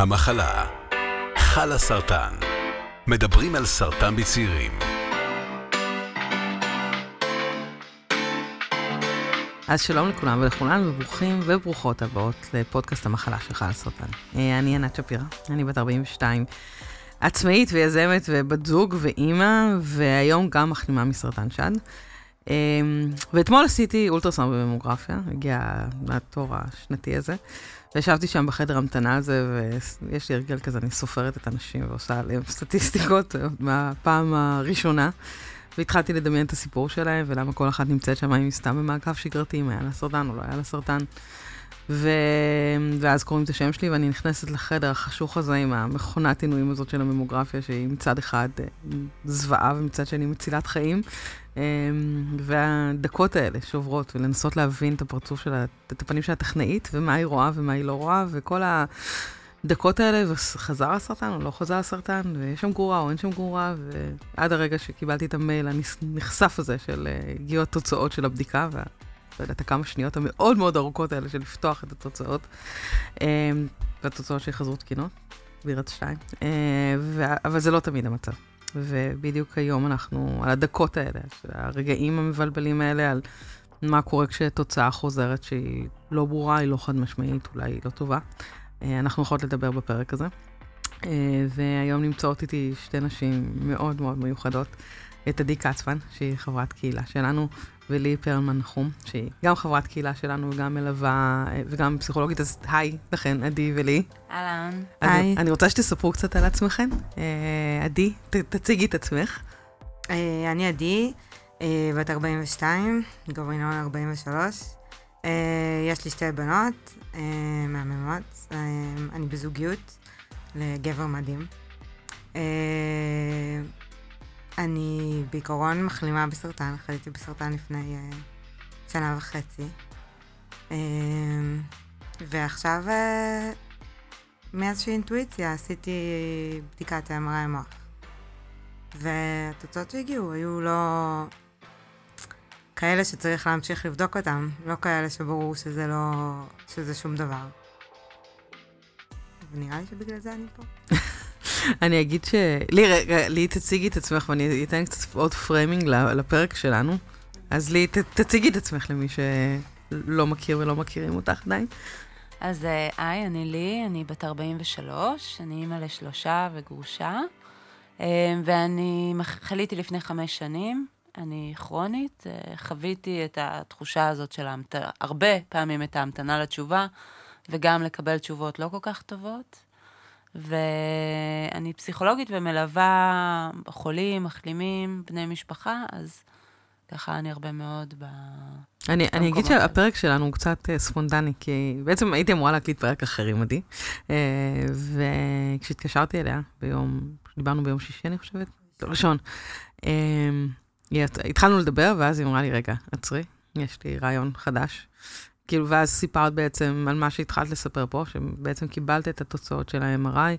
המחלה, חלה סרטן. מדברים על סרטן בצעירים. אז שלום לכולם ולכולן, וברוכים וברוכות הבאות לפודקאסט המחלה של חלה סרטן. אה, אני ענת שפירא, אני בת 42, עצמאית ויזמת ובת זוג ואימא, והיום גם מחלימה מסרטן שד. אה, ואתמול עשיתי אולטרסאונד בממוגרפיה, הגיע התור השנתי הזה. וישבתי שם בחדר המתנה הזה, ויש לי הרגל כזה, אני סופרת את האנשים ועושה עליהם סטטיסטיקות מהפעם הראשונה. והתחלתי לדמיין את הסיפור שלהם, ולמה כל אחת נמצאת שם, אם היא סתם במעקב שגרתי, אם היה לה סרטן או לא היה לה סרטן. ו... ואז קוראים את השם שלי, ואני נכנסת לחדר החשוך הזה עם המכונת עינויים הזאת של הממוגרפיה, שהיא מצד אחד אה, זוועה ומצד שני מצילת חיים. אמ, והדקות האלה שעוברות, ולנסות להבין את הפרצוף של, את הפנים של הטכנאית, ומה היא רואה ומה היא לא רואה, וכל הדקות האלה, וחזר הסרטן או לא חזר הסרטן, ויש שם גרורה או אין שם גרורה, ועד הרגע שקיבלתי את המייל הנחשף הזה של אה, הגיעו התוצאות של הבדיקה, וה... לא יודעת, הכמה שניות המאוד מאוד ארוכות האלה של לפתוח את התוצאות, אמ, והתוצאות שחזרו תקינות, בירת שתיים, אה, אבל זה לא תמיד המצב. ובדיוק היום אנחנו על הדקות האלה, הרגעים המבלבלים האלה, על מה קורה כשתוצאה חוזרת שהיא לא ברורה, היא לא חד משמעית, אולי היא לא טובה. אה, אנחנו יכולות לדבר בפרק הזה. אה, והיום נמצאות איתי שתי נשים מאוד מאוד מיוחדות. את עדי כצפן, שהיא חברת קהילה שלנו, ולי פרלמן נחום, שהיא גם חברת קהילה שלנו וגם מלווה, וגם פסיכולוגית, אז היי לכן, עדי ולי. אהלן. היי. אני רוצה שתספרו קצת על עצמכם. אה, עדי, תציגי את עצמך. אה, אני עדי, אה, בת 42, גורינון 43. יש לי שתי בנות מהממות, אני בזוגיות לגבר מדהים. אני בעיקרון מחלימה בסרטן, חליתי בסרטן לפני uh, שנה וחצי. Uh, ועכשיו, uh, מאיזושהי אינטואיציה, עשיתי בדיקת MRI מוח. והתוצאות שהגיעו היו לא כאלה שצריך להמשיך לבדוק אותם, לא כאלה שברור שזה לא... שזה שום דבר. ונראה לי שבגלל זה אני פה. אני אגיד ש... לי, רגע, לי תציגי את עצמך, ואני אתן קצת עוד framing לפרק שלנו. אז לי, ת, תציגי את עצמך למי שלא מכיר ולא מכירים אותך עדיין. אז אה, היי, אני לי, אני בת 43, אני אימא לשלושה וגרושה, אה, ואני חליתי לפני חמש שנים, אני כרונית, אה, חוויתי את התחושה הזאת של ההמתנה, הרבה פעמים את ההמתנה לתשובה, וגם לקבל תשובות לא כל כך טובות. ואני פסיכולוגית ומלווה חולים, מחלימים, בני משפחה, אז ככה אני הרבה מאוד ב... אני, אני אגיד שהפרק שלנו הוא קצת uh, ספונטני, כי בעצם הייתי אמורה להקליט פרק אחר עם עדי, uh, וכשהתקשרתי אליה ביום, דיברנו ביום שישי, אני חושבת, ראשון, uh, התחלנו לדבר, ואז היא אמרה לי, רגע, עצרי, יש לי רעיון חדש. כאילו, ואז סיפרת בעצם על מה שהתחלת לספר פה, שבעצם קיבלת את התוצאות של ה-MRI,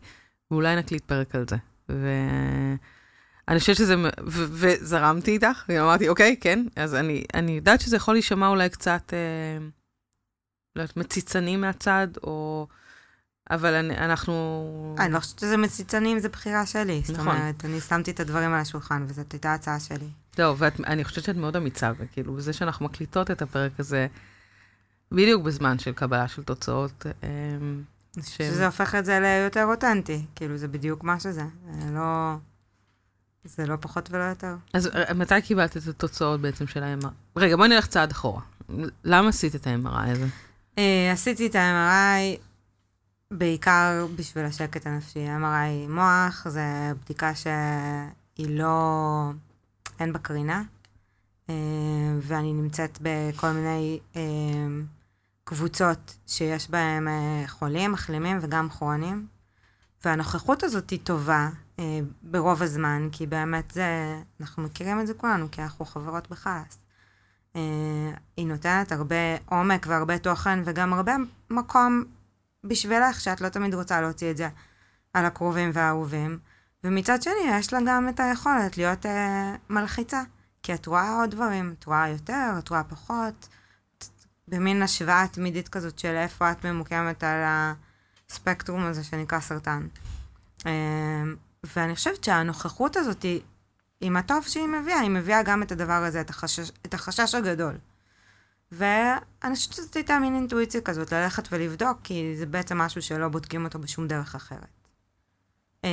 ואולי נקליט פרק על זה. ואני חושבת שזה, ו- וזרמתי איתך, ואמרתי, אוקיי, כן, אז אני, אני יודעת שזה יכול להישמע אולי קצת, אה, לא יודעת, מציצנים מהצד, או... אבל אני, אנחנו... אני לא חושבת שזה מציצנים, זה בחירה שלי. נכון. זאת אומרת, אני שמתי את הדברים על השולחן, וזאת הייתה הצעה שלי. לא, ואני חושבת שאת מאוד אמיצה, וכאילו, בזה שאנחנו מקליטות את הפרק הזה, בדיוק בזמן של קבלה של תוצאות. אמ, שזה הופך את זה ליותר אותנטי, כאילו זה בדיוק מה שזה, לא... זה לא פחות ולא יותר. אז אה, מתי קיבלת את התוצאות בעצם של ה-MRI? רגע, בואי נלך צעד אחורה. למה עשית את ה-MRI הזה? Uh, עשיתי את ה-MRI בעיקר בשביל השקט הנפשי. MRI מוח זה בדיקה שהיא לא... אין בה קרינה, uh, ואני נמצאת בכל מיני... קבוצות שיש בהן אה, חולים, מחלימים וגם כרונים. והנוכחות הזאת היא טובה אה, ברוב הזמן, כי באמת זה, אנחנו מכירים את זה כולנו, כי אנחנו חברות בחלאס. אה, היא נותנת הרבה עומק והרבה תוכן וגם הרבה מקום בשבילך, שאת לא תמיד רוצה להוציא את זה על הקרובים והאהובים. ומצד שני, יש לה גם את היכולת להיות אה, מלחיצה, כי את רואה עוד דברים, את רואה יותר, את רואה פחות. במין השוואה תמידית כזאת של איפה את ממוקמת על הספקטרום הזה שנקרא סרטן. אה, ואני חושבת שהנוכחות הזאת, היא- עם הטוב שהיא מביאה, היא מביאה גם את הדבר הזה, את החשש, את החשש הגדול. ואני חושבת שזאת הייתה מין אינטואיציה כזאת, ללכת ולבדוק, כי זה בעצם משהו שלא בודקים אותו בשום דרך אחרת. אה,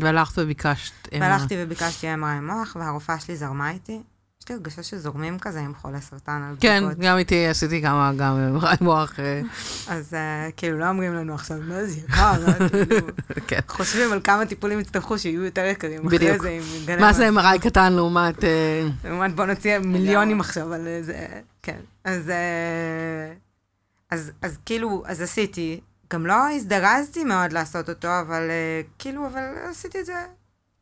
והלכת וביקשת... והלכתי וביקשתי MRI מוח, והרופאה שלי זרמה איתי. יש לי הרגשה שזורמים כזה עם חולי סרטן על כן, בדיקות. גם איתי עשיתי כמה, גם MRI מוח, אה, אז אה, כאילו, לא אומרים לנו עכשיו, מה זה יקר, אה?" כאילו, כן. חושבים על כמה טיפולים יצטרכו שיהיו יותר יקרים. אחרי בדיוק. זה, נגלה מה זה. MRI קטן לעומת... אה, לעומת בוא נוציא מיליונים עכשיו על זה, כן. אז, אה, אז, אז כאילו, אז עשיתי, גם לא הזדרזתי מאוד לעשות אותו, אבל אה, כאילו, אבל עשיתי את זה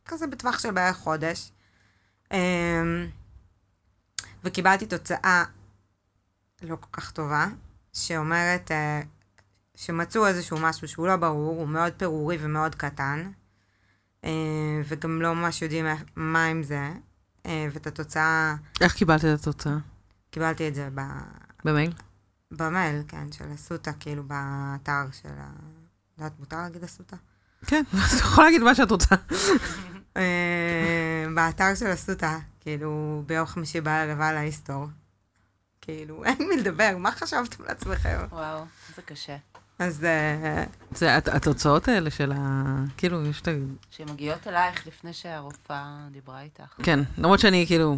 כזה בטווח של בערך חודש. אה, וקיבלתי תוצאה לא כל כך טובה, שאומרת אה, שמצאו איזשהו משהו שהוא לא ברור, הוא מאוד פירורי ומאוד קטן, אה, וגם לא ממש יודעים איך- מה עם זה. אה, ואת התוצאה, איך קיבלת את התוצאה? קיבלתי את זה ב, במייל? במייל, כן, של אסותא, כאילו באתר של ה... לא יודעת, מותר להגיד אסותא? כן, את יכולה להגיד מה שאת רוצה. אה, באתר של אסותא, כאילו, ביום חמישי בערב על ההיסטור. כאילו, אין מי לדבר, מה חשבתם לעצמכם? וואו, זה קשה. אז אה, זה הת- התוצאות האלה של ה... כאילו, יש את ה... שמגיעות אלייך לפני שהרופאה דיברה איתך. כן, למרות שאני כאילו...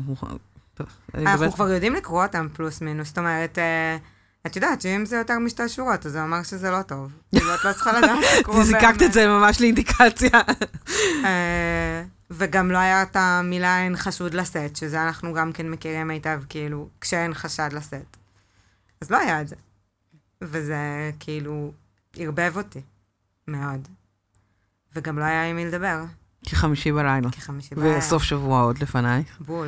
אנחנו כבר יודעים לקרוא אותם פלוס מינוס, זאת אומרת, אה, את יודעת שאם זה יותר משתי שורות, אז זה אומר שזה לא טוב. כאילו, את לא צריכה לדעת לקרוא זיקקת באמת. את זה ממש לאינדיקציה. וגם לא היה את המילה אין חשוד לשאת, שזה אנחנו גם כן מכירים היטב, כאילו, כשאין חשד לשאת. אז לא היה את זה. וזה כאילו ערבב אותי, מאוד. וגם לא היה עם מי לדבר, כחמישי בלילה. כחמישי בלילה. וסוף שבוע עוד לפנייך. בול.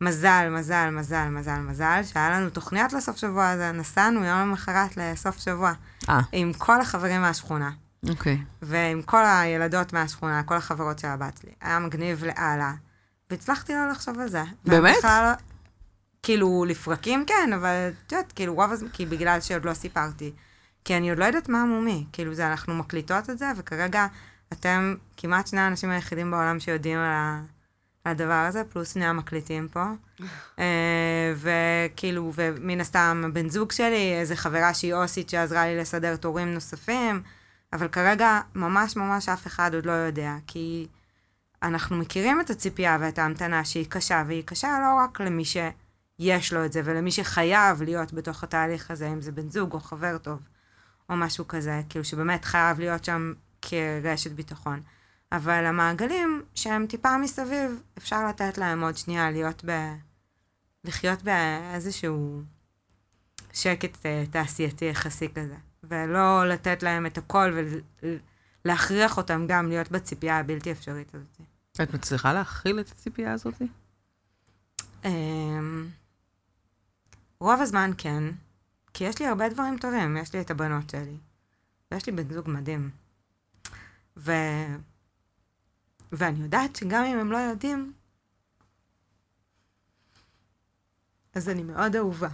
מזל, מזל, מזל, מזל, מזל, שהיה לנו תוכניות לסוף שבוע הזה, נסענו יום למחרת לסוף שבוע, אה, עם כל החברים מהשכונה. אוקיי. ועם כל הילדות מהשכונה, כל החברות של הבת שלי. היה מגניב לאללה. והצלחתי לא לחשוב על זה. באמת? ובכלל לא- כאילו, לפרקים כן, אבל את יודעת, כאילו, רוב הזמן, כי בגלל שעוד לא סיפרתי. כי אני עוד לא יודעת מה מומי. כאילו, זה, אנחנו מקליטות את זה, וכרגע אתם כמעט שני האנשים היחידים בעולם שיודעים על, ה, הדבר הזה, פלוס שני המקליטים פה. אה, וכאילו, ומן הסתם, הבן זוג שלי, איזה חברה שהיא אוסית שעזרה לי לסדר תורים נוספים. אבל כרגע ממש ממש אף אחד עוד לא יודע, כי אנחנו מכירים את הציפייה ואת ההמתנה שהיא קשה, והיא קשה לא רק למי שיש לו את זה, ולמי שחייב להיות בתוך התהליך הזה, אם זה בן זוג או חבר טוב, או משהו כזה, כאילו שבאמת חייב להיות שם כרשת ביטחון. אבל המעגלים שהם טיפה מסביב, אפשר לתת להם עוד שנייה להיות ב... לחיות באיזשהו שקט אה, תעשייתי יחסי כזה. ולא לתת להם את הכל ולהכריח אותם גם להיות בציפייה הבלתי אפשרית הזאת. את מצליחה להכיל את הציפייה הזאת? אמ, רוב הזמן כן, כי יש לי הרבה דברים טובים, יש לי את הבנות שלי, ויש לי בן זוג מדהים. ו... ואני יודעת שגם אם הם לא יודעים, אז אני מאוד אהובה,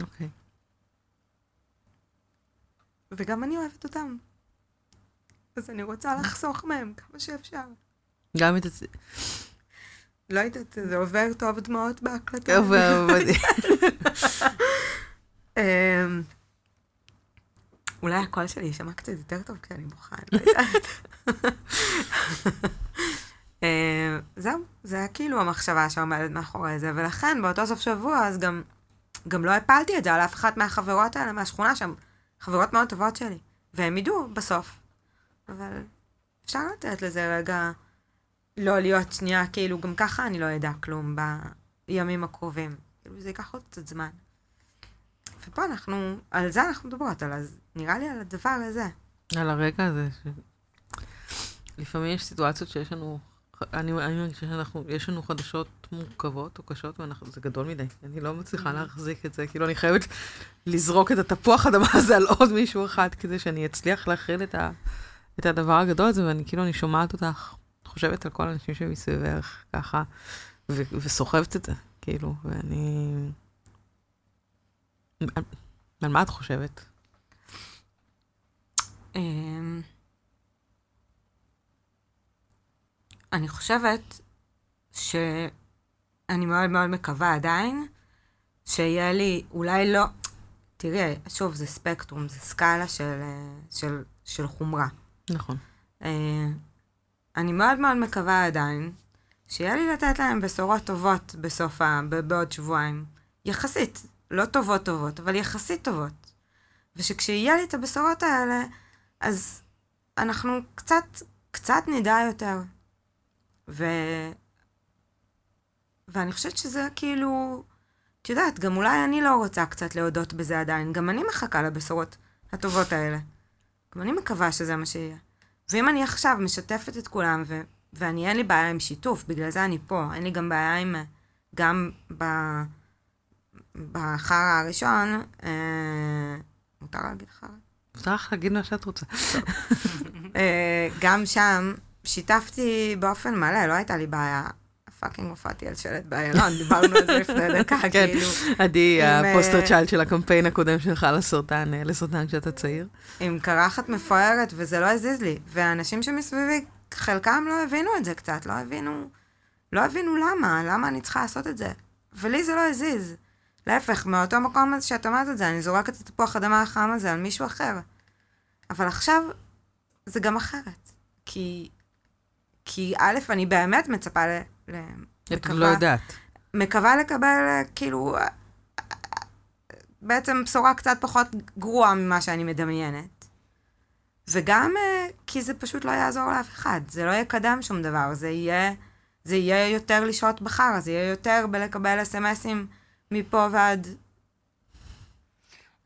אוקיי. וגם אני אוהבת אותם. אז אני רוצה לחסוך מהם כמה שאפשר. גם את הצ... לא יודעת, זה עובר טוב דמעות בהקלטה. אמ, אולי הקול שלי יישמע קצת יותר טוב כשאני בוכה, אני לא יודעת. אמ, זהו, זה היה כאילו המחשבה שעומדת מאחורי זה, ולכן באותו סוף שבוע, אז גם, גם לא הפלתי את זה על אף אחת מהחברות האלה מהשכונה שם, חברות מאוד טובות שלי, והם ידעו בסוף. אבל אפשר לתת לזה רגע לא להיות שנייה, כאילו גם ככה אני לא אדע כלום בימים הקרובים. כאילו זה ייקח עוד קצת זמן. ופה אנחנו, על זה אנחנו מדברות, על, אז נראה לי על הדבר הזה. על הרגע הזה. ש... לפעמים יש סיטואציות שיש לנו, אני, אני מרגישה שאנחנו, יש לנו חדשות מורכבות או קשות, וזה גדול מדי. אני לא מצליחה להחזיק את זה, כאילו אני חייבת לזרוק את התפוח אדמה הזה על עוד מישהו אחד, כדי שאני אצליח להכיל את, ה, את הדבר הגדול הזה, ואני כאילו, אני שומעת אותך, חושבת על כל האנשים שמסביבך ככה, ו, וסוחבת את זה, כאילו, ואני... על, על מה את חושבת? אני חושבת שאני מאוד מאוד מקווה עדיין שיהיה לי, אולי לא, תראי, שוב, זה ספקטרום, זה סקאלה של, של, של חומרה. נכון. אה, אני מאוד מאוד מקווה עדיין שיהיה לי לתת להם בשורות טובות בסוף ה... בעוד שבועיים. יחסית, לא טובות טובות, אבל יחסית טובות. ושכשיהיה לי את הבשורות האלה, אז אנחנו קצת, קצת נדע יותר. ו... ואני חושבת שזה כאילו, את יודעת, גם אולי אני לא רוצה קצת להודות בזה עדיין, גם אני מחכה לבשורות הטובות האלה. גם אני מקווה שזה מה שיהיה. ואם אני עכשיו משתפת את כולם, ו... ואני אין לי בעיה עם שיתוף, בגלל זה אני פה, אין לי גם בעיה עם, גם ב... בחרא הראשון, אה... מותר להגיד חרא? מותר לך להגיד מה שאת רוצה. אה, גם שם שיתפתי באופן מלא, לא הייתה לי בעיה. fucking הופעתי על שלט באיילון, דיברנו על זה לפני דקה, כן, כאילו. עדי, ה poster אה, child של הקמפיין הקודם שלך לסרטן, אה, לסרטן כשאתה צעיר. עם קרחת מפוארת, וזה לא הזיז לי. והאנשים שמסביבי, חלקם לא הבינו את זה קצת, לא הבינו, לא הבינו למה, למה אני צריכה לעשות את זה. ולי זה לא הזיז. להפך, מאותו מקום הזה שאת אומרת את זה, אני זורקת את תפוח האדמה החם הזה על מישהו אחר. אבל עכשיו זה גם אחרת. כי, כי א', אני באמת מצפה ל... ל את לא יודעת. מקווה לקבל כאילו בעצם בשורה קצת פחות גרועה ממה שאני מדמיינת. וגם אה, כי זה פשוט לא יעזור לאף אחד, זה לא יקדם שום דבר, זה יהיה, זה יהיה יותר לשהות בחרא, זה יהיה יותר בלקבל אס.אם.אסים מפה ועד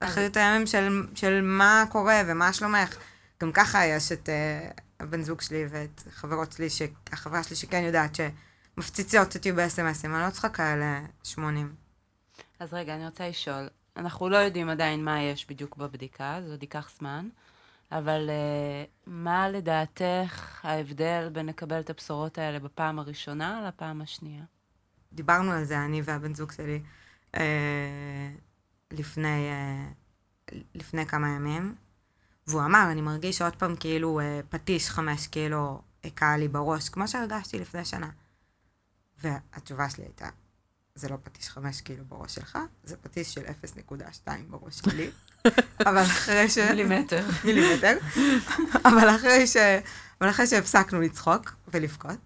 אחרית הימים של, של מה קורה ומה שלומך. גם ככה יש את uh, הבן זוג שלי ואת חברות שלי. החברה שלי שכן יודעת שמפציצות אותי באס.אם.אסים, אני לא צריכה כאלה 80. אז רגע, אני רוצה לשאול. אנחנו לא יודעים עדיין מה יש בדיוק בבדיקה, זה עוד ייקח זמן, אבל uh, מה לדעתך ההבדל בין לקבל את הבשורות האלה בפעם הראשונה לפעם השנייה? דיברנו על זה, אני והבן זוג שלי, אה, לפני, אה, לפני כמה ימים, והוא אמר, אני מרגיש עוד פעם כאילו אה, פטיש חמש קילו הכה לי בראש, כמו שהרגשתי לפני שנה. והתשובה שלי הייתה, זה לא פטיש חמש קילו בראש שלך, זה פטיש של 0.2 בראש שלי. אבל אחרי ש... מילימטר. מילימטר. אבל אחרי ש... אבל אחרי שהפסקנו לצחוק ולבכות,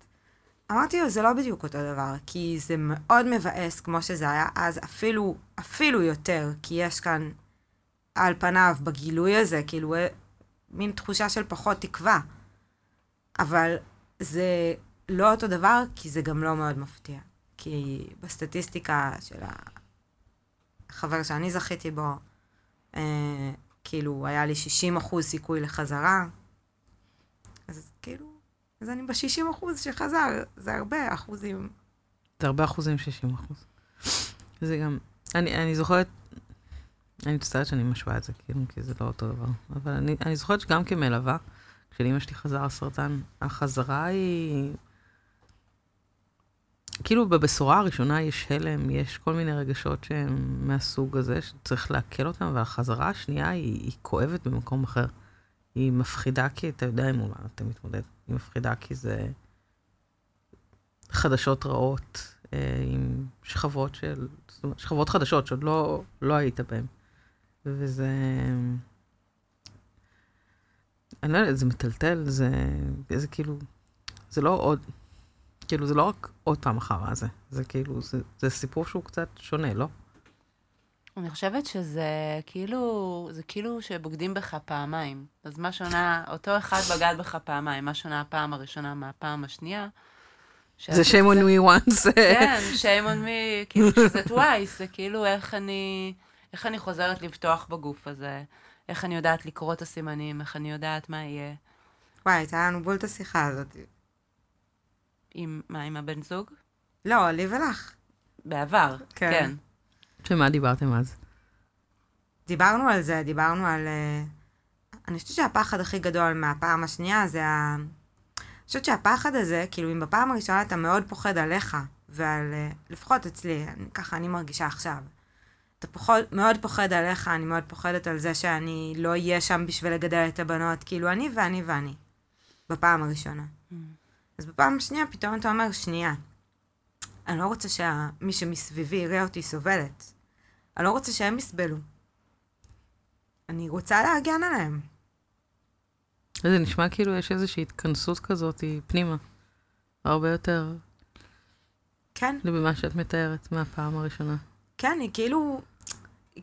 אמרתי לו, זה לא בדיוק אותו דבר, כי זה מאוד מבאס, כמו שזה היה אז, אפילו, אפילו יותר, כי יש כאן, על פניו, בגילוי הזה, כאילו, אה, מין תחושה של פחות תקווה. אבל זה לא אותו דבר, כי זה גם לא מאוד מפתיע. כי בסטטיסטיקה של החבר שאני זכיתי בו, אה, כאילו, היה לי 60 אחוז סיכוי לחזרה. אז כאילו, אז אני ב-60 אחוז שחזר, זה הרבה אחוזים. זה הרבה אחוזים, 60 אחוז. זה גם, אני, אני זוכרת, אני מצטערת שאני משווה את זה, כאילו, כי זה לא אותו דבר, אבל אני, אני זוכרת שגם כמלווה, כשלאמא שלי חזר הסרטן, החזרה היא... כאילו בבשורה הראשונה יש הלם, יש כל מיני רגשות שהם מהסוג הזה, שצריך לעכל אותם, והחזרה השנייה היא, היא כואבת במקום אחר. היא מפחידה כי אתה יודע עם מה אתה מתמודד. היא מפחידה כי זה חדשות רעות, אה, עם שכבות של, שכבות חדשות שעוד לא, לא היית בהן. וזה... אני לא יודעת, זה מטלטל, זה, זה כאילו, זה לא עוד, כאילו, זה לא רק עוד פעם אחר הזה, זה כאילו, זה, זה סיפור שהוא קצת שונה, לא? אני חושבת שזה כאילו, זה כאילו שבוגדים בך פעמיים. אז מה שונה, אותו אחד בגד בך פעמיים, מה שונה הפעם הראשונה מהפעם השנייה? זה shame on me once. כן, shame on me, כאילו שזה טווייס, זה כאילו איך אני, איך אני חוזרת לבטוח בגוף הזה, איך אני יודעת לקרוא את הסימנים, איך אני יודעת מה יהיה. וואי, הייתה לנו בול את השיחה הזאת. עם, מה, עם הבן זוג? לא, לי ולך. בעבר, כן. כן. שמה דיברתם אז? דיברנו על זה, דיברנו על... אה, אני חושבת שהפחד הכי גדול מהפעם השנייה זה ה... אני חושבת שהפחד הזה, כאילו, אם בפעם הראשונה אתה מאוד פוחד עליך, ועל... אה, לפחות אצלי, אני, ככה אני מרגישה עכשיו. אתה פחות, מאוד פוחד עליך, אני מאוד פוחדת על זה שאני לא אהיה שם בשביל לגדל את הבנות, כאילו אני ואני ואני, בפעם הראשונה. אז בפעם השנייה פתאום אתה אומר, שנייה, אני לא רוצה שמי שמסביבי יראה אותי סובלת. אני לא רוצה שהם יסבלו. אני רוצה להגן עליהם. זה נשמע כאילו יש איזושהי התכנסות כזאת פנימה. הרבה יותר כן, ממה שאת מתארת מהפעם הראשונה. כן, היא כאילו,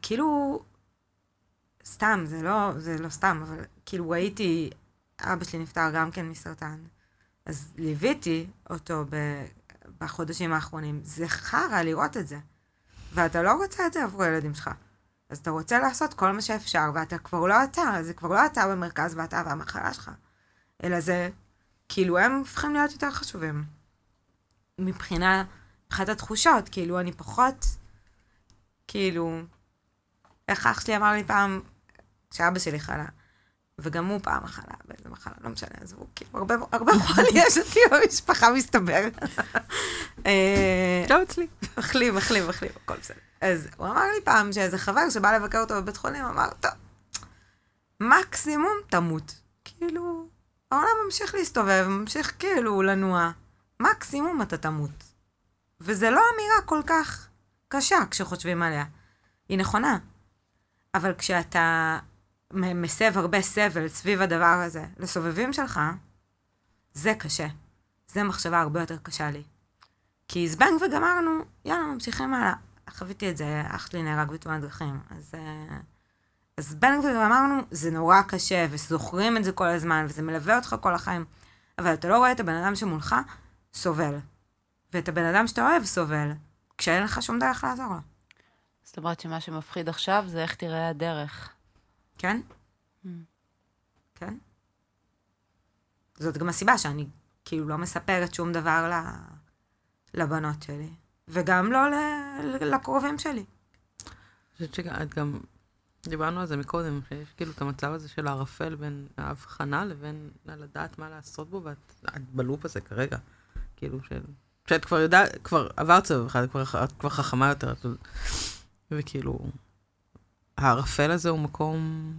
כאילו, סתם, זה לא, זה לא סתם, אבל כאילו ראיתי, אבא שלי נפטר גם כן מסרטן, אז ליוויתי אותו ב, בחודשים האחרונים. זה חרא לראות את זה, ואתה לא רוצה את זה עבור הילדים שלך. אז אתה רוצה לעשות כל מה שאפשר, ואתה כבר לא אתה, זה כבר לא אתה במרכז ואתה והמחלה שלך, אלא זה, כאילו, הם הופכים להיות יותר חשובים. מבחינה, מבחינת התחושות, כאילו, אני פחות, כאילו, איך אח שלי אמר לי פעם, כשאבא שלי חלה, וגם הוא פעם חלה, באיזה מחלה, לא משנה, עזבו, כאילו, הרבה, הרבה חולי יש אותי במשפחה, מסתבר. אה, גם אצלי. מחלים, מחלים, מחלים, הכל בסדר. אז הוא אמר לי פעם שאיזה חבר שבא לבקר אותו בבית חולים, אמר, טוב, מקסימום תמות. כאילו, העולם ממשיך להסתובב, ממשיך כאילו לנוע. מקסימום אתה תמות. וזה לא אמירה כל כך קשה כשחושבים עליה. היא נכונה. אבל כשאתה מסב הרבה סבל סביב הדבר הזה לסובבים שלך, זה קשה. זה מחשבה הרבה יותר קשה לי. כי זבנג וגמרנו, יאללה, ממשיכים הלאה. חוויתי את זה, אח שלי נהרג בתאונת דרכים. אז, אה, אז זבנג וגמרנו, זה נורא קשה, וזוכרים את זה כל הזמן, וזה מלווה אותך כל החיים. אבל אתה לא רואה את הבן אדם שמולך סובל. ואת הבן אדם שאתה אוהב סובל, כשאין לך שום דרך לעזור לו. זאת אומרת שמה שמפחיד עכשיו זה איך תראה הדרך. כן? כן. זאת גם הסיבה שאני כאילו לא מספרת שום דבר ל... לבנות שלי, וגם לא ל... לקרובים שלי. אני חושבת שאת גם, דיברנו על זה מקודם, שיש כאילו את המצב הזה של הערפל בין ההבחנה לבין לדעת מה לעשות בו, ואת את בלופ הזה כרגע. כאילו, של, שאת כבר יודעת, כבר עברת סבב אחד, כבר, את כבר חכמה יותר, את, וכאילו, הערפל הזה הוא מקום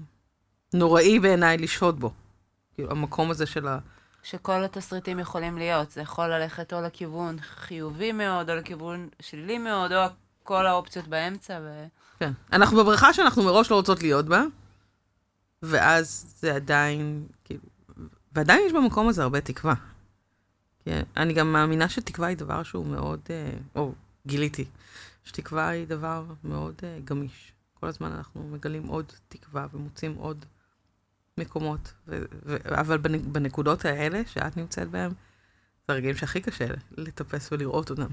נוראי בעיניי לשהות בו. כאילו, המקום הזה של ה... שכל התסריטים יכולים להיות. זה יכול ללכת או לכיוון חיובי מאוד, או לכיוון שלילי מאוד, או כל האופציות באמצע. ו... כן. אנחנו בבריכה שאנחנו מראש לא רוצות להיות בה, ואז זה עדיין, כאילו, ועדיין יש במקום הזה הרבה תקווה. כן, אני גם מאמינה שתקווה היא דבר שהוא מאוד, אה, או גיליתי, שתקווה היא דבר מאוד אה, גמיש. כל הזמן אנחנו מגלים עוד תקווה ומוצאים עוד מקומות, ו- ו- אבל בנ- בנקודות האלה שאת נמצאת בהם, זה הרגעים שהכי קשה לטפס ולראות אותם.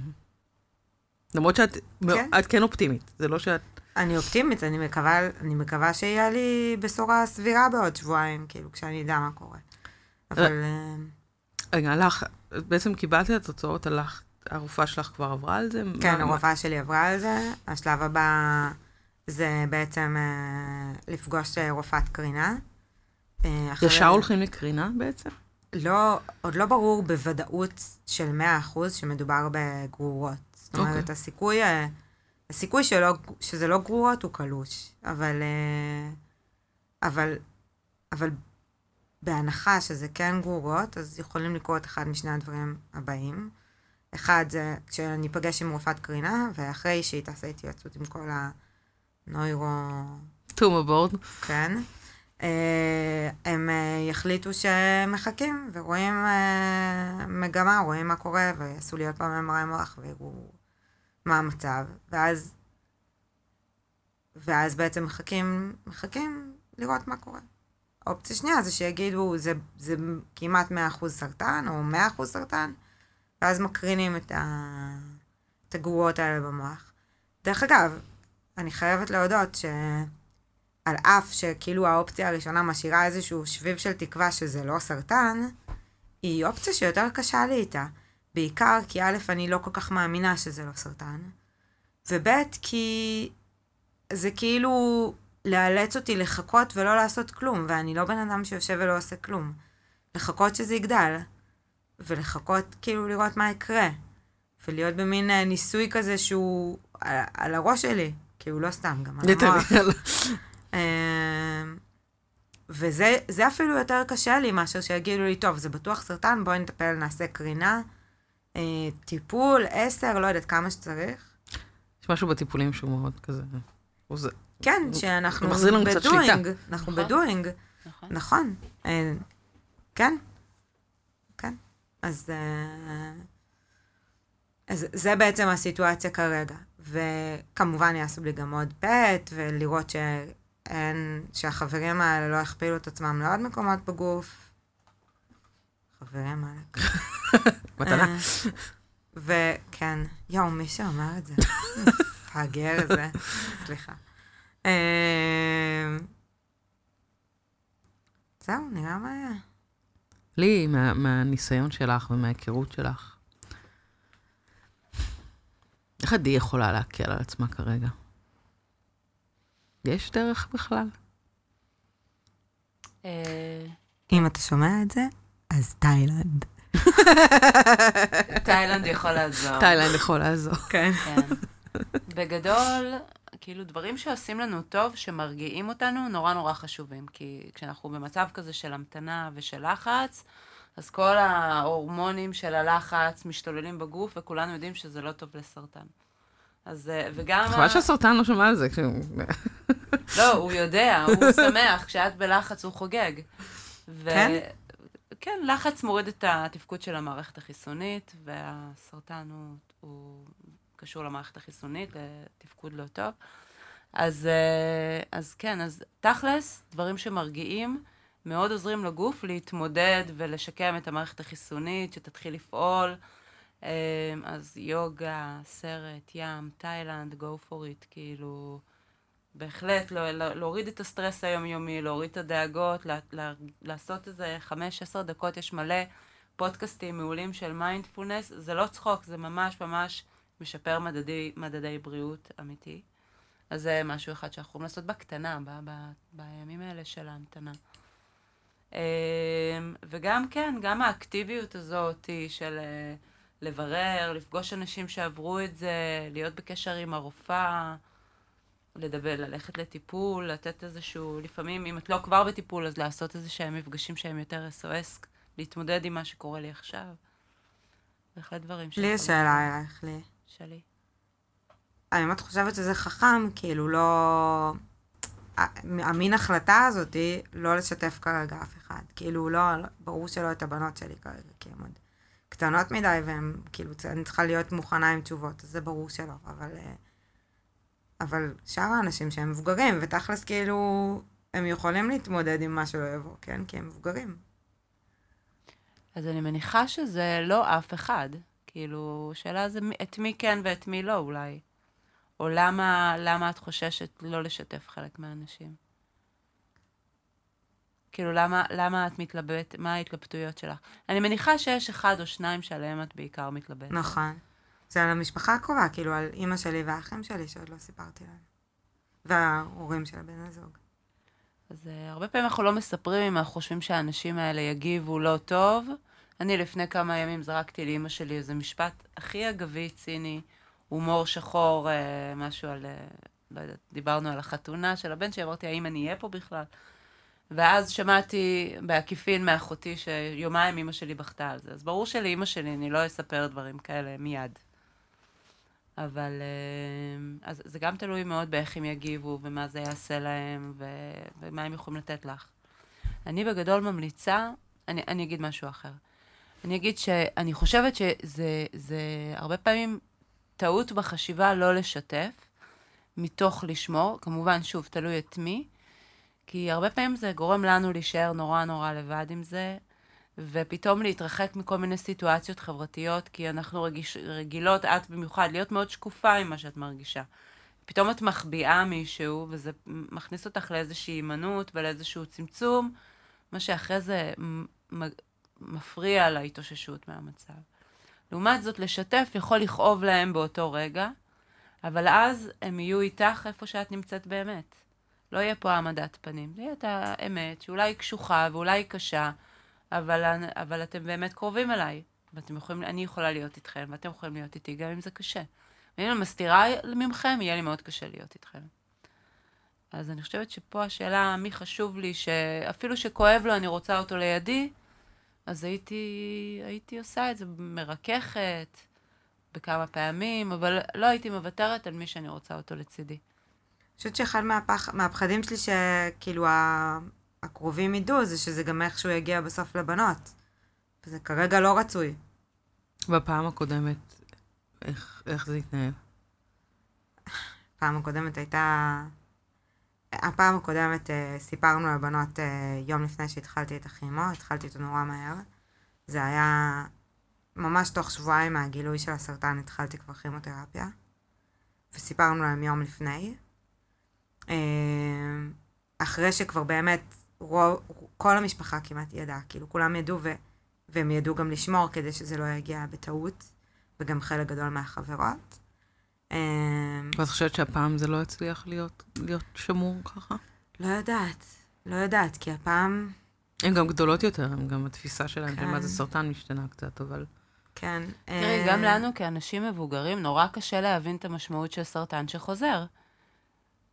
למרות שאת כן. את כן אופטימית, זה לא שאת... אני אופטימית, אני מקווה, אני מקווה שיהיה לי בשורה סבירה בעוד שבועיים, כאילו, כשאני אדע מה קורה. אבל... אה, רגע, הלך, בעצם קיבלת את התוצאות, הלך, הרופאה שלך כבר עברה על זה? כן, מה- הרופאה שלי עברה על זה. השלב הבא זה בעצם אה, לפגוש אה, רופאת קרינה. אה, ישר הולכים לקרינה בעצם? לא, עוד לא ברור בוודאות של 100% שמדובר בגרורות. זאת אומרת, אוקיי. הסיכוי, אה, הסיכוי שלא, שזה לא גרורות הוא קלוש, אבל, אה, אבל, אבל בהנחה שזה כן גרורות, אז יכולים לקרות אחד משני הדברים הבאים. אחד זה כשאני אפגש עם רופאת קרינה, ואחרי שהיא תעשה התייעצות עם כל הנוירו... טום הבורד. כן. אה, הם אה, יחליטו שמחכים ורואים אה, מגמה, רואים מה קורה, ויעשו לי עוד פעם MRI מוח ויראו מה המצב, ואז, ואז בעצם מחכים, מחכים לראות מה קורה. האופציה שנייה זה שיגידו, זה, זה כמעט 100% סרטן, או 100% סרטן, ואז מקרינים את, ה... את הגרורות האלה במוח. דרך אגב, אני חייבת להודות ש... על אף שכאילו האופציה הראשונה משאירה איזשהו שביב של תקווה שזה לא סרטן, היא אופציה שיותר קשה לי איתה. בעיקר כי א', אני לא כל כך מאמינה שזה לא סרטן, וב', כי זה כאילו לאלץ אותי לחכות ולא לעשות כלום, ואני לא בן אדם שיושב ולא עושה כלום. לחכות שזה יגדל, ולחכות כאילו לראות מה יקרה, ולהיות במין אה, ניסוי כזה שהוא על, על הראש שלי, כאילו, לא סתם, גם על. המוח. אמ, וזה זה אפילו יותר קשה לי מאשר שיגידו לי, טוב, זה בטוח סרטן, בואי נטפל, נעשה קרינה, אה, טיפול, עשר, לא יודעת כמה שצריך. יש משהו בטיפולים שהוא מאוד כזה... הוא זה- כן, שאנחנו הוא מחזיר לנו קצת שליטה. בדואינג, אנחנו נכון. בדואינג, נכון? נכון. אה, כן, כן. אז, אה, אז זה בעצם הסיטואציה כרגע. וכמובן יעשו לי גם עוד פט, ולראות שאין, שהחברים האלה לא יכפילו את עצמם לעוד מקומות בגוף. חברים האלה. מתנה. אה, וכן, יואו, מי שאומר את זה. הגר הזה, סליחה. אה, זהו, נראה מה היה. לי, מה- מהניסיון שלך ומההיכרות שלך, איך עדי יכולה להקל על עצמה כרגע? יש דרך בכלל? אה, אם אתה שומע את זה, אז תאילנד. תאילנד יכול לעזור. תאילנד יכול לעזור. כן. כן. בגדול, כאילו דברים שעושים לנו טוב, שמרגיעים אותנו, נורא נורא חשובים. כי כשאנחנו במצב כזה של המתנה ושל לחץ, אז כל ההורמונים של הלחץ משתוללים בגוף, וכולנו יודעים שזה לא טוב לסרטן. אז, אה, וגם... חבל שהסרטן לא שמע על זה. לא, הוא יודע, הוא שמח, כשאת בלחץ הוא חוגג. ו... כן? כן, לחץ מוריד את התפקוד של המערכת החיסונית, והסרטן הוא, הוא קשור למערכת החיסונית, לתפקוד לא טוב. אז, אה, אז כן, אז תכלס, דברים שמרגיעים, מאוד עוזרים לגוף להתמודד ולשקם את המערכת החיסונית, שתתחיל לפעול. אה, אז יוגה, סרט, ים, תאילנד, go for it, כאילו, בהחלט, לא, לא, להוריד את הסטרס היומיומי, להוריד את הדאגות, לה, לה, לעשות איזה חמש, עשר דקות, יש מלא פודקאסטים מעולים של מיינדפולנס, זה לא צחוק, זה ממש ממש משפר מדדי, מדדי בריאות אמיתי. אז זה משהו אחד שאנחנו יכולים לעשות בקטנה, ב, ב, בימים האלה של ההמתנה. אמ, וגם כן, גם האקטיביות הזאת היא של אה, לברר, לפגוש אנשים שעברו את זה, להיות בקשר עם הרופאה, לדבר, ללכת לטיפול, לתת איזשהו, לפעמים אם את לא כבר בטיפול, אז לעשות איזה שהם מפגשים שהם יותר SOS, להתמודד עם מה שקורה לי עכשיו. בהחלט דברים לי יש שאלה אלייך, לי. שלי. האם את חושבת שזה חכם, כאילו לא... המין החלטה הזאת היא לא לשתף כרגע אף אחד. כאילו לא, לא- ברור שלא את הבנות שלי כרגע, כי הן עוד קטנות מדי, והן כאילו, אני צריכה להיות מוכנה עם תשובות, אז זה ברור שלא, אבל... אה, אבל שאר האנשים שהם מבוגרים, ותכלס כאילו, הם יכולים להתמודד עם מה שלא יבוא, כן? כי הם מבוגרים. אז אני מניחה שזה לא אף אחד. כאילו, שאלה זה את מי כן ואת מי לא אולי. או למה, למה את חוששת לא לשתף חלק מהאנשים? כאילו, למה, למה את מתלבט, מה ההתלבטויות שלך? אני מניחה שיש אחד או שניים שעליהם את בעיקר מתלבטת. נכון. זה על המשפחה הקרובה, כאילו על אימא שלי והאחים שלי שעוד לא סיפרתי להם. וההורים של הבן הזוג. אז uh, הרבה פעמים אנחנו לא מספרים אם אנחנו חושבים שהאנשים האלה יגיבו לא טוב. אני לפני כמה ימים זרקתי לאימא שלי איזה משפט הכי אגבי, ציני, הומור שחור, uh, משהו על, uh, לא יודעת, דיברנו על החתונה של הבן שלי, אמרתי, האם אני אהיה פה בכלל? ואז שמעתי בעקיפין מאחותי שיומיים אימא שלי בכתה על זה. אז ברור שלאימא שלי אני לא אספר דברים כאלה מיד. אבל אה, אז זה גם תלוי מאוד באיך הם יגיבו, ומה זה יעשה להם, ו, ומה הם יכולים לתת לך. אני בגדול ממליצה, אני, אני אגיד משהו אחר. אני אגיד שאני חושבת שזה זה הרבה פעמים טעות בחשיבה לא לשתף, מתוך לשמור, כמובן, שוב, תלוי את מי, כי הרבה פעמים זה גורם לנו להישאר נורא נורא לבד עם זה, ופתאום להתרחק מכל מיני סיטואציות חברתיות, כי אנחנו רגיש, רגילות, את במיוחד, להיות מאוד שקופה עם מה שאת מרגישה. פתאום את מחביאה מישהו, וזה מכניס אותך לאיזושהי הימנעות ולאיזשהו צמצום, מה שאחרי זה מפריע להתאוששות מהמצב. לעומת זאת, לשתף יכול לכאוב להם באותו רגע, אבל אז הם יהיו איתך איפה שאת נמצאת באמת. לא יהיה פה העמדת פנים, זה יהיה את האמת, שאולי היא קשוחה ואולי היא קשה, אבל, אבל אתם באמת קרובים אליי, ואתם יכולים, אני יכולה להיות איתכם, ואתם יכולים להיות איתי גם אם זה קשה. אם אני מסתירה ממכם, יהיה לי מאוד קשה להיות איתכם. אז אני חושבת שפה השאלה מי חשוב לי, שאפילו שכואב לו, אני רוצה אותו לידי, אז הייתי, הייתי עושה את זה מרככת בכמה פעמים, אבל לא הייתי מוותרת על מי שאני רוצה אותו לצידי. אני חושבת שאחד מהפח, מהפחדים שלי שכאילו ה- הקרובים ידעו, זה שזה גם איכשהו יגיע בסוף לבנות. וזה כרגע לא רצוי. בפעם הקודמת, איך, איך זה התנהל? הפעם הקודמת הייתה... הפעם הקודמת אה, סיפרנו לבנות אה, יום לפני שהתחלתי את הכימו, התחלתי אותו נורא מהר. זה היה ממש תוך שבועיים מהגילוי של הסרטן התחלתי כבר כימותרפיה. וסיפרנו להם יום לפני. אה, אחרי שכבר באמת רוב, כל המשפחה כמעט ידעה, כאילו כולם ידעו ו, והם ידעו גם לשמור כדי שזה לא יגיע בטעות, וגם חלק גדול מהחברות. ואת חושבת שהפעם זה לא הצליח להיות, להיות שמור ככה? לא יודעת, לא יודעת, כי הפעם, הן גם גדולות יותר, הן גם התפיסה שלהן של מה כן. זה סרטן משתנה קצת, אבל... כן. תראי, אה, גם לנו כאנשים מבוגרים, נורא קשה להבין את המשמעות של סרטן שחוזר.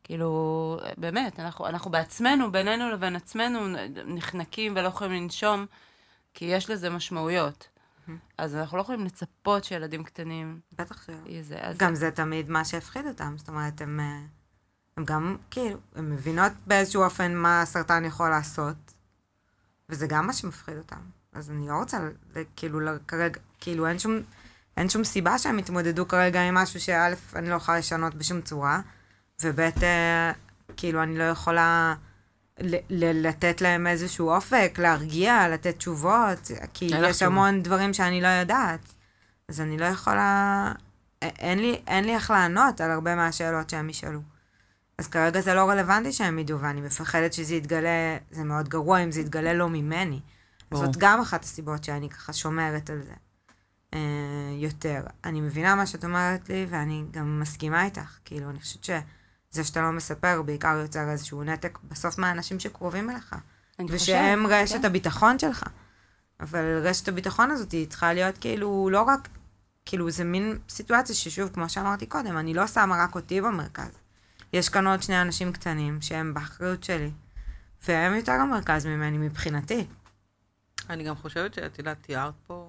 כאילו, באמת, אנחנו, אנחנו בעצמנו, בינינו לבין עצמנו, נחנקים ולא יכולים לנשום, כי יש לזה משמעויות. אז אנחנו לא יכולים לצפות שילדים קטנים בטח שלא. גם זה תמיד מה שהפחיד אותם, זאת אומרת, הם, אה, הם גם, כאילו, הן מבינות באיזשהו אופן מה הסרטן יכול לעשות, וזה גם מה שמפחיד אותם. אז אני לא רוצה, כאילו, כרגע, כאילו, אין שום, אין שום סיבה שהם יתמודדו כרגע עם משהו שא', אני לא יכולה לשנות בשום צורה, וב', אה, כאילו, אני לא יכולה לתת להם איזשהו אופק, להרגיע, לתת תשובות, כי יש. המון דברים שאני לא יודעת. אז אני לא יכולה... אין לי, אין לי איך לענות על הרבה מהשאלות שהם ישאלו. אז כרגע זה לא רלוונטי שהם ידעו, ואני מפחדת שזה יתגלה, זה מאוד גרוע אם זה יתגלה לא ממני. ברור. זאת גם אחת הסיבות שאני ככה שומרת על זה אה, יותר. אני מבינה מה שאת אומרת לי, ואני גם מסכימה איתך. כאילו, אני חושבת שזה שאתה לא מספר, בעיקר יוצר איזשהו נתק בסוף מהאנשים שקרובים אליך. אני ושהם חושבת, רשת כן. הביטחון שלך. אבל רשת הביטחון הזאת היא צריכה להיות כאילו לא רק, כאילו זה מין סיטואציה ששוב, כמו שאמרתי קודם, אני לא שמה רק אותי במרכז. יש כאן עוד שני אנשים קטנים שהם באחריות שלי, והם יותר המרכז ממני מבחינתי. אני גם חושבת שאת יודעת, תיארת פה,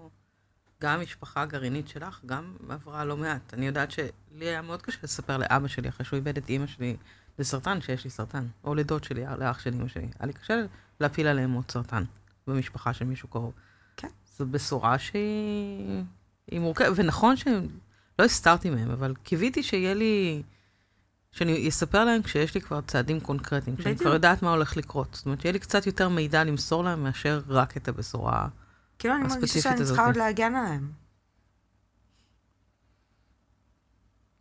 גם המשפחה הגרעינית שלך, גם עברה לא מעט. אני יודעת שלי היה מאוד קשה לספר לאבא שלי, אחרי שהוא איבד את אימא שלי לסרטן, שיש לי סרטן. או לדוד שלי, לאח של אימא שלי. היה לי קשה להפיל עליהם עוד סרטן במשפחה של מישהו קרוב. כן. זו בשורה שהיא היא מורכבת, ונכון שלא הסתרתי מהם, אבל קיוויתי שיהיה לי... שאני אספר להם כשיש לי כבר צעדים קונקרטיים, כשאני. כבר יודעת מה הולך לקרות. זאת אומרת, שיהיה לי קצת יותר מידע למסור להם מאשר רק את הבשורה. כאילו אני מרגישה שאני צריכה. עוד להגן עליהם.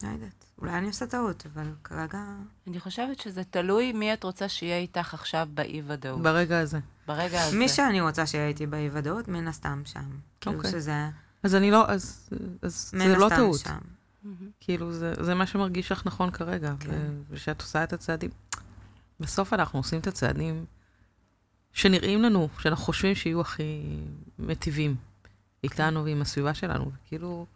לא יודעת, אולי אני עושה טעות, אבל כרגע... אני חושבת שזה תלוי מי את רוצה שיהיה איתך עכשיו באי-ודאות. ברגע הזה. ברגע הזה. מי שאני רוצה שיהיה איתי באי ודאות, מן הסתם שם. כאילו אוקיי. שזה... אז אני לא, אז, אז זה לא טעות. שם. כאילו, זה, זה מה שמרגיש לך נכון כרגע, כן. ו- ושאת עושה את הצעדים. בסוף אנחנו עושים את הצעדים שנראים לנו, שאנחנו חושבים שיהיו הכי מטיבים איתנו ועם הסביבה שלנו, וכאילו,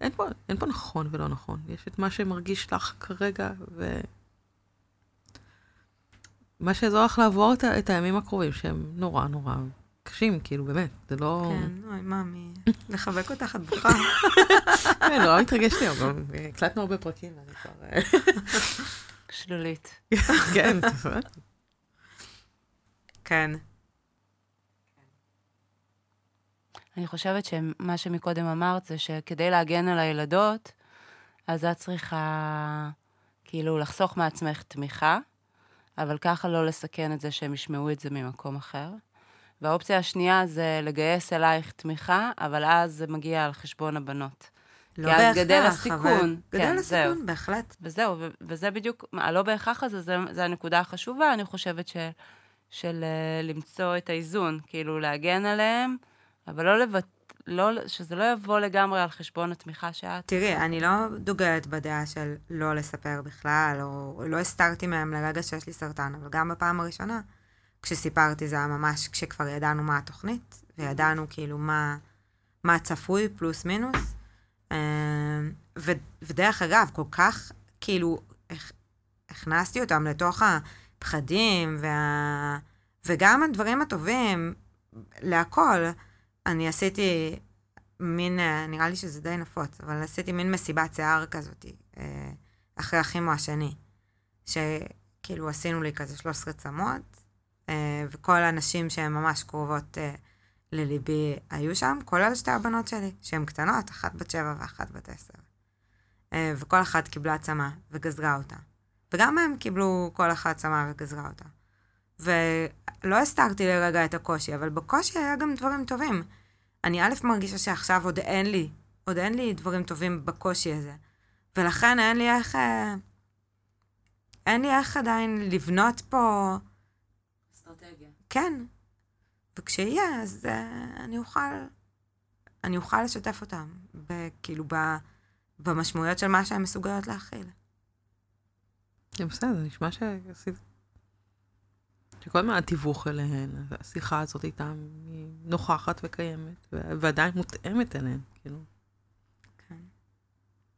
אין פה, אין פה נכון ולא נכון, יש את מה שמרגיש לך כרגע, ו... מה שיעזור לך לעבור את, את הימים הקרובים, שהם נורא נורא קשים, כאילו, באמת, זה לא... כן, אוי, מאמי, לחבק אותך, את בוכה. כן, נורא מתרגש לי, אבל הקלטנו הרבה פרקים, ואני כבר... אה, שלולית. כן, כן. אני חושבת שמה שמקודם אמרת זה שכדי להגן על הילדות, אז את צריכה כאילו לחסוך מעצמך תמיכה, אבל ככה לא לסכן את זה שהם ישמעו את זה ממקום אחר. והאופציה השנייה זה לגייס אלייך תמיכה, אבל אז זה מגיע על חשבון הבנות. לא בהכרח, גדל אבל- הסיכון. גדל כן, זהו. הסיכון, בהחלט. וזהו, ו- וזה בדיוק, הלא בהכרח הזה, זה, זה הנקודה החשובה, אני חושבת, ש, של אה, למצוא את האיזון, כאילו להגן עליהם, אבל לא לבט... לא, שזה לא יבוא לגמרי על חשבון התמיכה שאת... תראי, אני לא דוגלת בדעה של לא לספר בכלל, או לא הסתרתי מהם לרגע שיש לי סרטן, אבל גם בפעם הראשונה, כשסיפרתי זה היה ממש כשכבר ידענו מה התוכנית, וידענו כאילו מה, מה צפוי, פלוס מינוס. אה, ו, ודרך אגב, כל כך, כאילו, הכ- הכנסתי אותם לתוך הפחדים, וה, וגם הדברים הטובים, להכל. אני עשיתי מין, אה, נראה לי שזה די נפוץ, אבל עשיתי מין מסיבת שיער כזאת, אה, אחרי הכימו השני. שכאילו עשינו לי כזה 13 צמות, אה, וכל הנשים שהן ממש קרובות אה, לליבי היו שם, כולל שתי הבנות שלי, שהן קטנות, אחת בת שבע ואחת בת עשר. וכל אחת קיבלה צמה וגזרה אותה. וגם הם קיבלו כל אחת צמה וגזרה אותה. ולא הסתרתי לרגע את הקושי, אבל בקושי היה גם דברים טובים. אני א' מרגישה שעכשיו עוד אין לי, עוד אין לי דברים טובים בקושי הזה. ולכן אין לי איך, אה, אין לי איך עדיין לבנות פה, אסטרטגיה. כן. וכשיהיה, אז uh, אני אוכל, אני אוכל לשתף אותם, כאילו, במשמעויות של מה שהן מסוגלות להכיל. זה בסדר, נשמע שעשית... שכל הזמן התיווך אליהן, השיחה הזאת איתן היא נוכחת וקיימת, ועדיין מותאמת אליהן, כאילו. כן.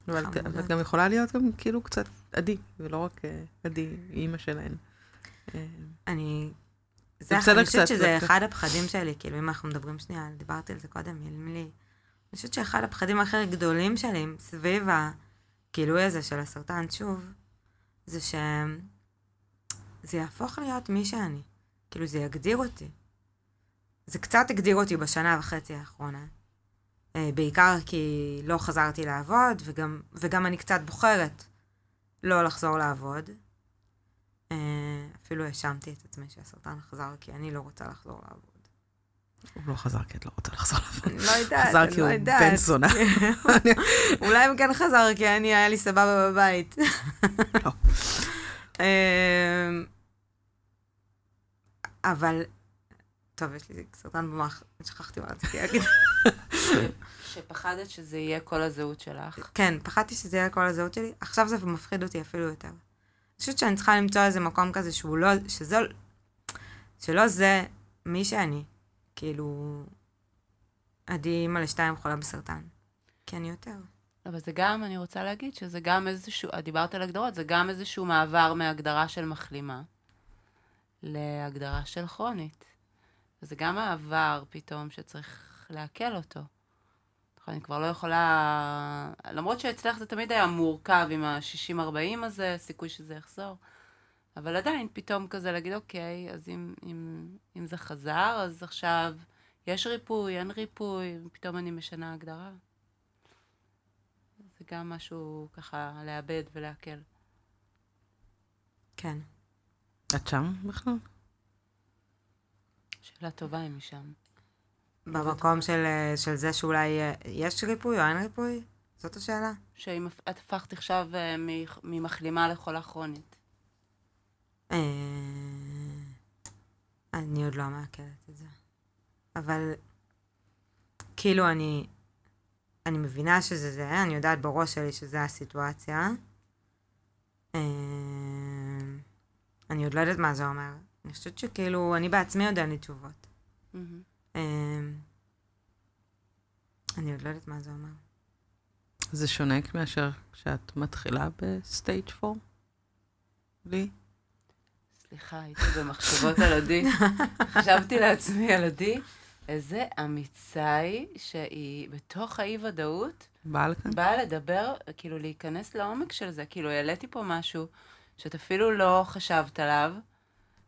אבל את- גם יכולה להיות גם כאילו קצת עדי, ולא רק אה, עדי, אימא שלהן. אני... זה בסדר אני חושבת קצת, שזה זה- אחד הפחדים שלי, כאילו, אם אנחנו מדברים שנייה, דיברתי על זה קודם, לי. אני חושבת שאחד הפחדים הכי גדולים שלי סביב הגילוי הזה של הסרטן, שוב, זה שזה יהפוך להיות מי שאני. כאילו, זה יגדיר אותי. זה קצת הגדיר אותי בשנה וחצי האחרונה. אה, בעיקר כי לא חזרתי לעבוד, וגם, וגם אני קצת בוחרת לא לחזור לעבוד. אה, אפילו האשמתי את עצמי שהסרטן חזר כי אני לא רוצה לחזור לעבוד. הוא לא חזר כי את לא רוצה לחזור לעבוד. אני לא יודעת, חזר כי לא הוא יודעת. בן זונה. אולי הוא כן חזר כי אני, היה לי סבבה בבית. לא. אמ, אבל, טוב, יש לי סרטן במוח, שכחתי מה רציתי להגיד. שפחדת שזה יהיה כל הזהות שלך. כן, פחדתי שזה יהיה כל הזהות שלי, עכשיו זה מפחיד אותי אפילו יותר. אני חושבת שאני צריכה למצוא איזה מקום כזה שהוא לא, שזה, שלא זה מי שאני. כאילו, עדי אימא לשתיים חולה בסרטן. כי אני יותר. אבל זה גם, אני רוצה להגיד שזה גם איזשהו, את דיברת על הגדרות, זה גם איזשהו מעבר מהגדרה של מחלימה להגדרה של כרונית. וזה גם מעבר פתאום שצריך לעכל אותו. נכון, אני כבר לא יכולה... למרות שאצלך זה תמיד היה מורכב עם ה-60-40 הזה, סיכוי שזה יחזור. אבל עדיין, פתאום כזה להגיד, אוקיי, אז אם, אם, אם זה חזר, אז עכשיו יש ריפוי, אין ריפוי, פתאום אני משנה הגדרה. זה גם משהו ככה לאבד ולעכל. כן. את שם בכלל? שאלה טובה אם היא שם. במקום של, של זה שאולי אה, יש ריפוי או אין ריפוי? זאת השאלה? שאם הפ- את הפכת עכשיו אה, ממחלימה לחולה כרונית. אה, אני עוד לא מעכלת את זה. אבל כאילו אני, אני מבינה שזה זה, אני יודעת בראש שלי שזה הסיטואציה. אה, אני עוד לא יודעת מה זה אומר. אני חושבת שכאילו, אני בעצמי עוד אין לי תשובות. מהמם. אה, אני עוד לא יודעת מה זה אומר. זה שונה מאשר כשאת מתחילה ב stage 4? לי? סליחה, הייתי במחשבות על עדי. חשבתי לעצמי על עדי, איזה אמיצה היא שהיא בתוך האי-ודאות באה לכאן? באה לדבר, כאילו להיכנס לעומק של זה. כאילו העליתי פה משהו שאת אפילו לא חשבת עליו,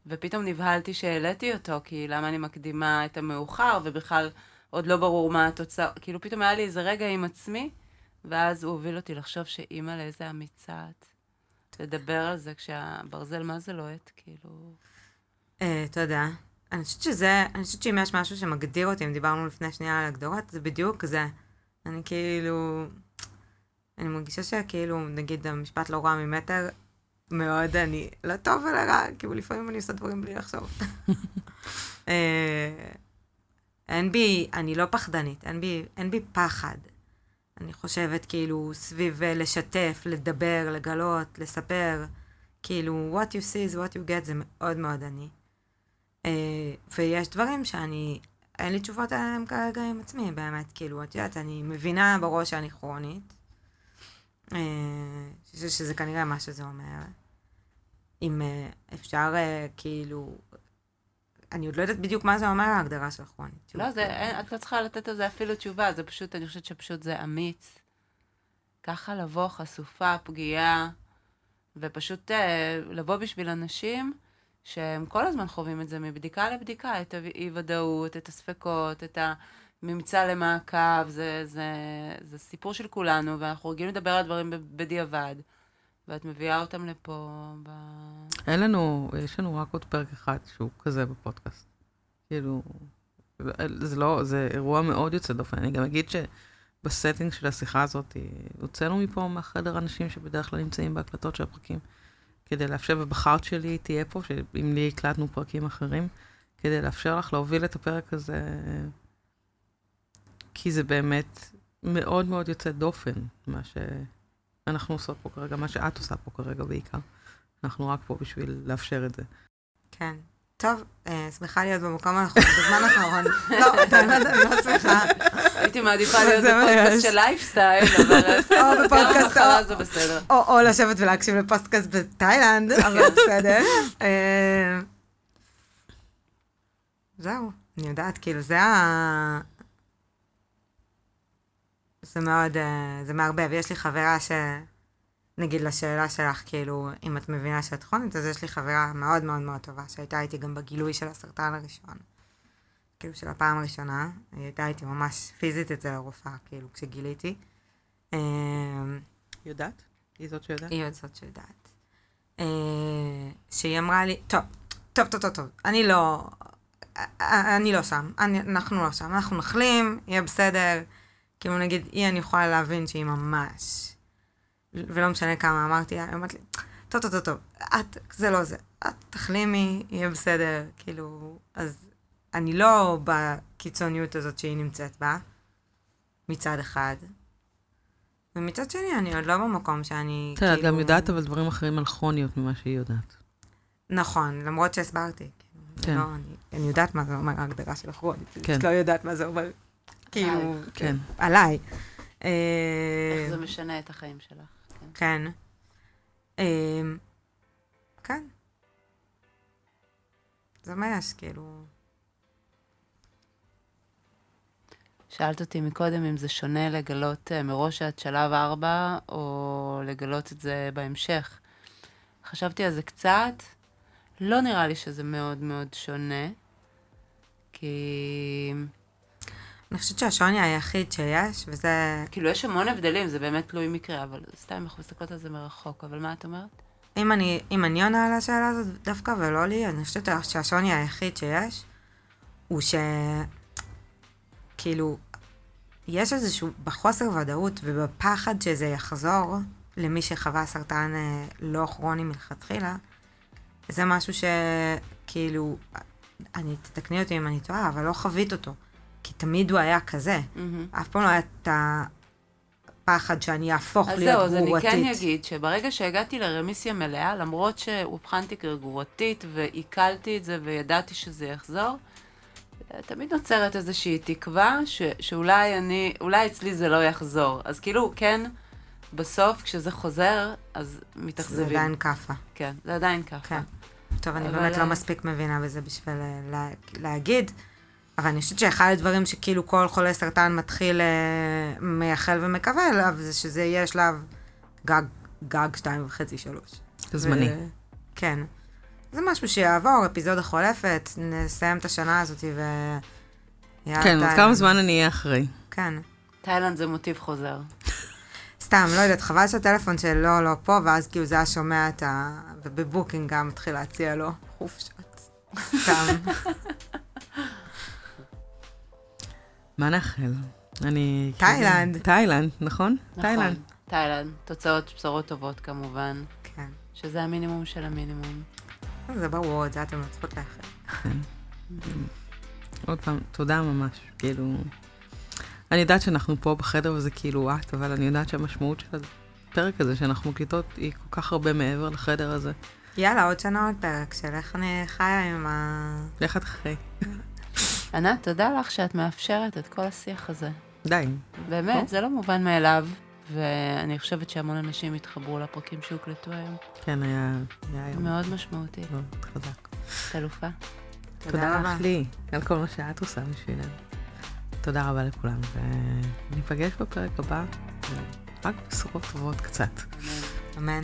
ופתאום נבהלתי שהעליתי אותו, כי למה אני מקדימה את המאוחר, ובכלל עוד לא ברור מה התוצאה. כאילו פתאום היה לי איזה רגע עם עצמי, ואז הוא הוביל אותי לחשוב שאימא לאיזה אמיצה את. לדבר על זה כשהברזל מה זה לוהט, כאילו... אה, תודה. אני חושבת שזה, אני חושבת שאם יש משהו שמגדיר אותי, אם דיברנו לפני שנייה על הגדרות, זה בדיוק זה. אני כאילו, אני מרגישה שכאילו, נגיד המשפט לא רע ממטר, מאוד אני, לא טוב ולא רע, כאילו לפעמים אני עושה דברים בלי לחשוב. אה, אין בי, אני לא פחדנית, אין בי, אין בי פחד. אני חושבת כאילו סביב אה, לשתף, לדבר, לגלות, לספר. כאילו, what you see is what you get זה מאוד מאוד אני. Uh, ויש דברים שאני, אין לי תשובות עליהם כרגע עם עצמי, באמת, כאילו, את יודעת, אני מבינה בראש שאני כרונית, אה, שזה, כנראה מה שזה אומר. אם אה, אפשר, אה, כאילו, אני עוד לא יודעת בדיוק מה זה אומר ההגדרה של כרונית. לא, זה, אין, את לא צריכה לתת על זה אפילו תשובה, זה פשוט, אני חושבת שפשוט זה אמיץ. ככה לבוא חשופה, פגיעה, ופשוט אה, לבוא בשביל אנשים שהם כל הזמן חווים את זה מבדיקה לבדיקה, את האי-ודאות, את הספקות, את הממצא למעקב, זה, זה, זה סיפור של כולנו, ואנחנו רגילים לדבר על דברים בדיעבד, ואת מביאה אותם לפה ב... אין לנו, יש לנו רק עוד פרק אחד שהוא כזה בפודקאסט. כאילו, זה לא, זה אירוע מאוד יוצא דופן. אני גם אגיד שבסטינג של השיחה הזאת, הוצאנו מפה מהחדר אנשים שבדרך כלל נמצאים בהקלטות של הפרקים, כדי לאפשר, ובחרת שלי תהיה פה, שאם לי הקלטנו פרקים אחרים, כדי לאפשר לך להוביל את הפרק הזה, כי זה באמת מאוד מאוד יוצא דופן, מה שאנחנו עושות פה כרגע, מה שאת עושה פה כרגע בעיקר. אנחנו רק פה בשביל לאפשר את זה. כן. טוב, אה, שמחה להיות במקום הנכון, בזמן הנכון. לא, את האמת, אני לא שמחה. הייתי מעדיפה להיות בפודקאסט של לייפסטייל, אבל או בפודקאסט, זה בסדר. או לשבת ולהקשיב לפודקאסט בתאילנד, אבל בסדר. אה, זהו, אני יודעת, כאילו, זה ה... זה מאוד, אה, זה מערבב. יש לי חברה ש... נגיד לשאלה שלך, כאילו, אם את מבינה שאת כרונית, אז יש לי חברה מאוד מאוד מאוד טובה, שהייתה איתי גם בגילוי של הסרטן הראשון. כאילו, של הפעם הראשונה. היא הייתה איתי ממש פיזית אצל הרופאה, כאילו, כשגיליתי. אה, יודעת? היא זאת שיודעת? היא זאת שיודעת. אה, שהיא אמרה לי, טוב, טוב, טוב, טוב, טוב, אני לא, אני לא שם, אני, אנחנו לא שם, אנחנו נחלים, יהיה בסדר. כאילו, נגיד, היא, אני יכולה להבין שהיא ממש... ולא משנה כמה אמרתי לה, היא אמרת לי, טוב, טוב, טוב, טוב, את, זה לא זה, את תחלימי, יהיה בסדר, כאילו, אז אני לא בקיצוניות הזאת שהיא נמצאת בה, מצד אחד. ומצד שני, אני עוד לא במקום שאני, כאילו... את גם יודעת אבל דברים אחרים על כרוניות ממה שהיא יודעת. נכון, למרות שהסברתי. כאילו, כן. לא, אני, אני יודעת מה זה אומר ההגדרה של הכרונית. כן. אני לא יודעת מה זה אומר, כאילו, כן. עליי. איך זה משנה את החיים שלך. כן. אמ, כן. זה מה יש, כאילו... שאלת אותי מקודם אם זה שונה לגלות אה, מראש שאת שלב ארבע, או לגלות את זה בהמשך. חשבתי על זה קצת, לא נראה לי שזה מאוד מאוד שונה, כי... אני חושבת שהשוני היחיד שיש, וזה... כאילו, יש המון הבדלים, זה באמת תלוי מקרה, אבל סתם אנחנו מסתכלות על זה מרחוק, אבל מה את אומרת? אם אני, אם אני עונה על השאלה הזאת דווקא ולא לי, אני חושבת שהשוני היחיד שיש, הוא ש... כאילו, יש איזשהו, בחוסר ודאות ובפחד שזה יחזור למי שחווה סרטן אה, לא כרוני מלכתחילה, זה משהו שכאילו, אני, תתקני אותי אם אני טועה, אבל לא חווית אותו. כי תמיד הוא היה כזה. Mm-hmm. אף פעם לא היה את הפחד שאני אהפוך להיות גרורתית. אז זהו, אז אני כן אגיד שברגע שהגעתי לרמיסיה מלאה, למרות שאובחנתי כגרורתית ועיכלתי את זה וידעתי שזה יחזור, תמיד נוצרת איזושהי תקווה ש, שאולי אני, אולי אצלי זה לא יחזור. אז כאילו, כן, בסוף, כשזה חוזר, אז מתאכזבים. זה עדיין כאפה. כן, זה עדיין כאפה. כן. טוב, אני באמת לא מספיק מבינה בזה בשביל לה, להגיד. אבל אני חושבת שאחד הדברים שכאילו כל חולה סרטן מתחיל אה, מייחל ומקווה אליו, זה שזה יהיה שלב גג, גג שתיים וחצי, שלוש. זמני. ו... כן. זה משהו שיעבור, אפיזודה חולפת, נסיים את השנה הזאת ו... כן, עוד כמה זמן אני אהיה אחרי. כן. תאילנד זה מוטיב חוזר. סתם, לא יודעת, חבל שהטלפון שלו לא פה, ואז כאילו זה היה שומע את ה... ובבוקינג גם מתחיל להציע לו חופשות. סתם. מה נאחל? אני... תאילנד. תאילנד, נכון? נכון. תאילנד. תאילנד. תוצאות, בשורות טובות כמובן. כן. שזה המינימום של המינימום. זה ברור, את זה אתם לא צריכות לאחל. כן. עוד פעם, תודה ממש. כאילו... אני יודעת שאנחנו פה בחדר וזה כאילו את, אבל אני יודעת שהמשמעות של הפרק הזה שאנחנו מקליטות היא כל כך הרבה מעבר לחדר הזה. יאללה, עוד שנה עוד פרק של איך אני חיה עם ה... איך את חיי. ענת, תודה לך שאת מאפשרת את כל השיח הזה. די. באמת, זה לא מובן מאליו, ואני חושבת שהמון אנשים התחברו לפרקים שהוקלטו היום. כן, היה היה יום מאוד משמעותי. מאוד חזק. את אלופה. תודה רבה. לך לי, על כל מה שאת עושה בשבילנו. תודה רבה לכולם, וניפגש בפרק הבא, רק בשורות טובות קצת. אמן.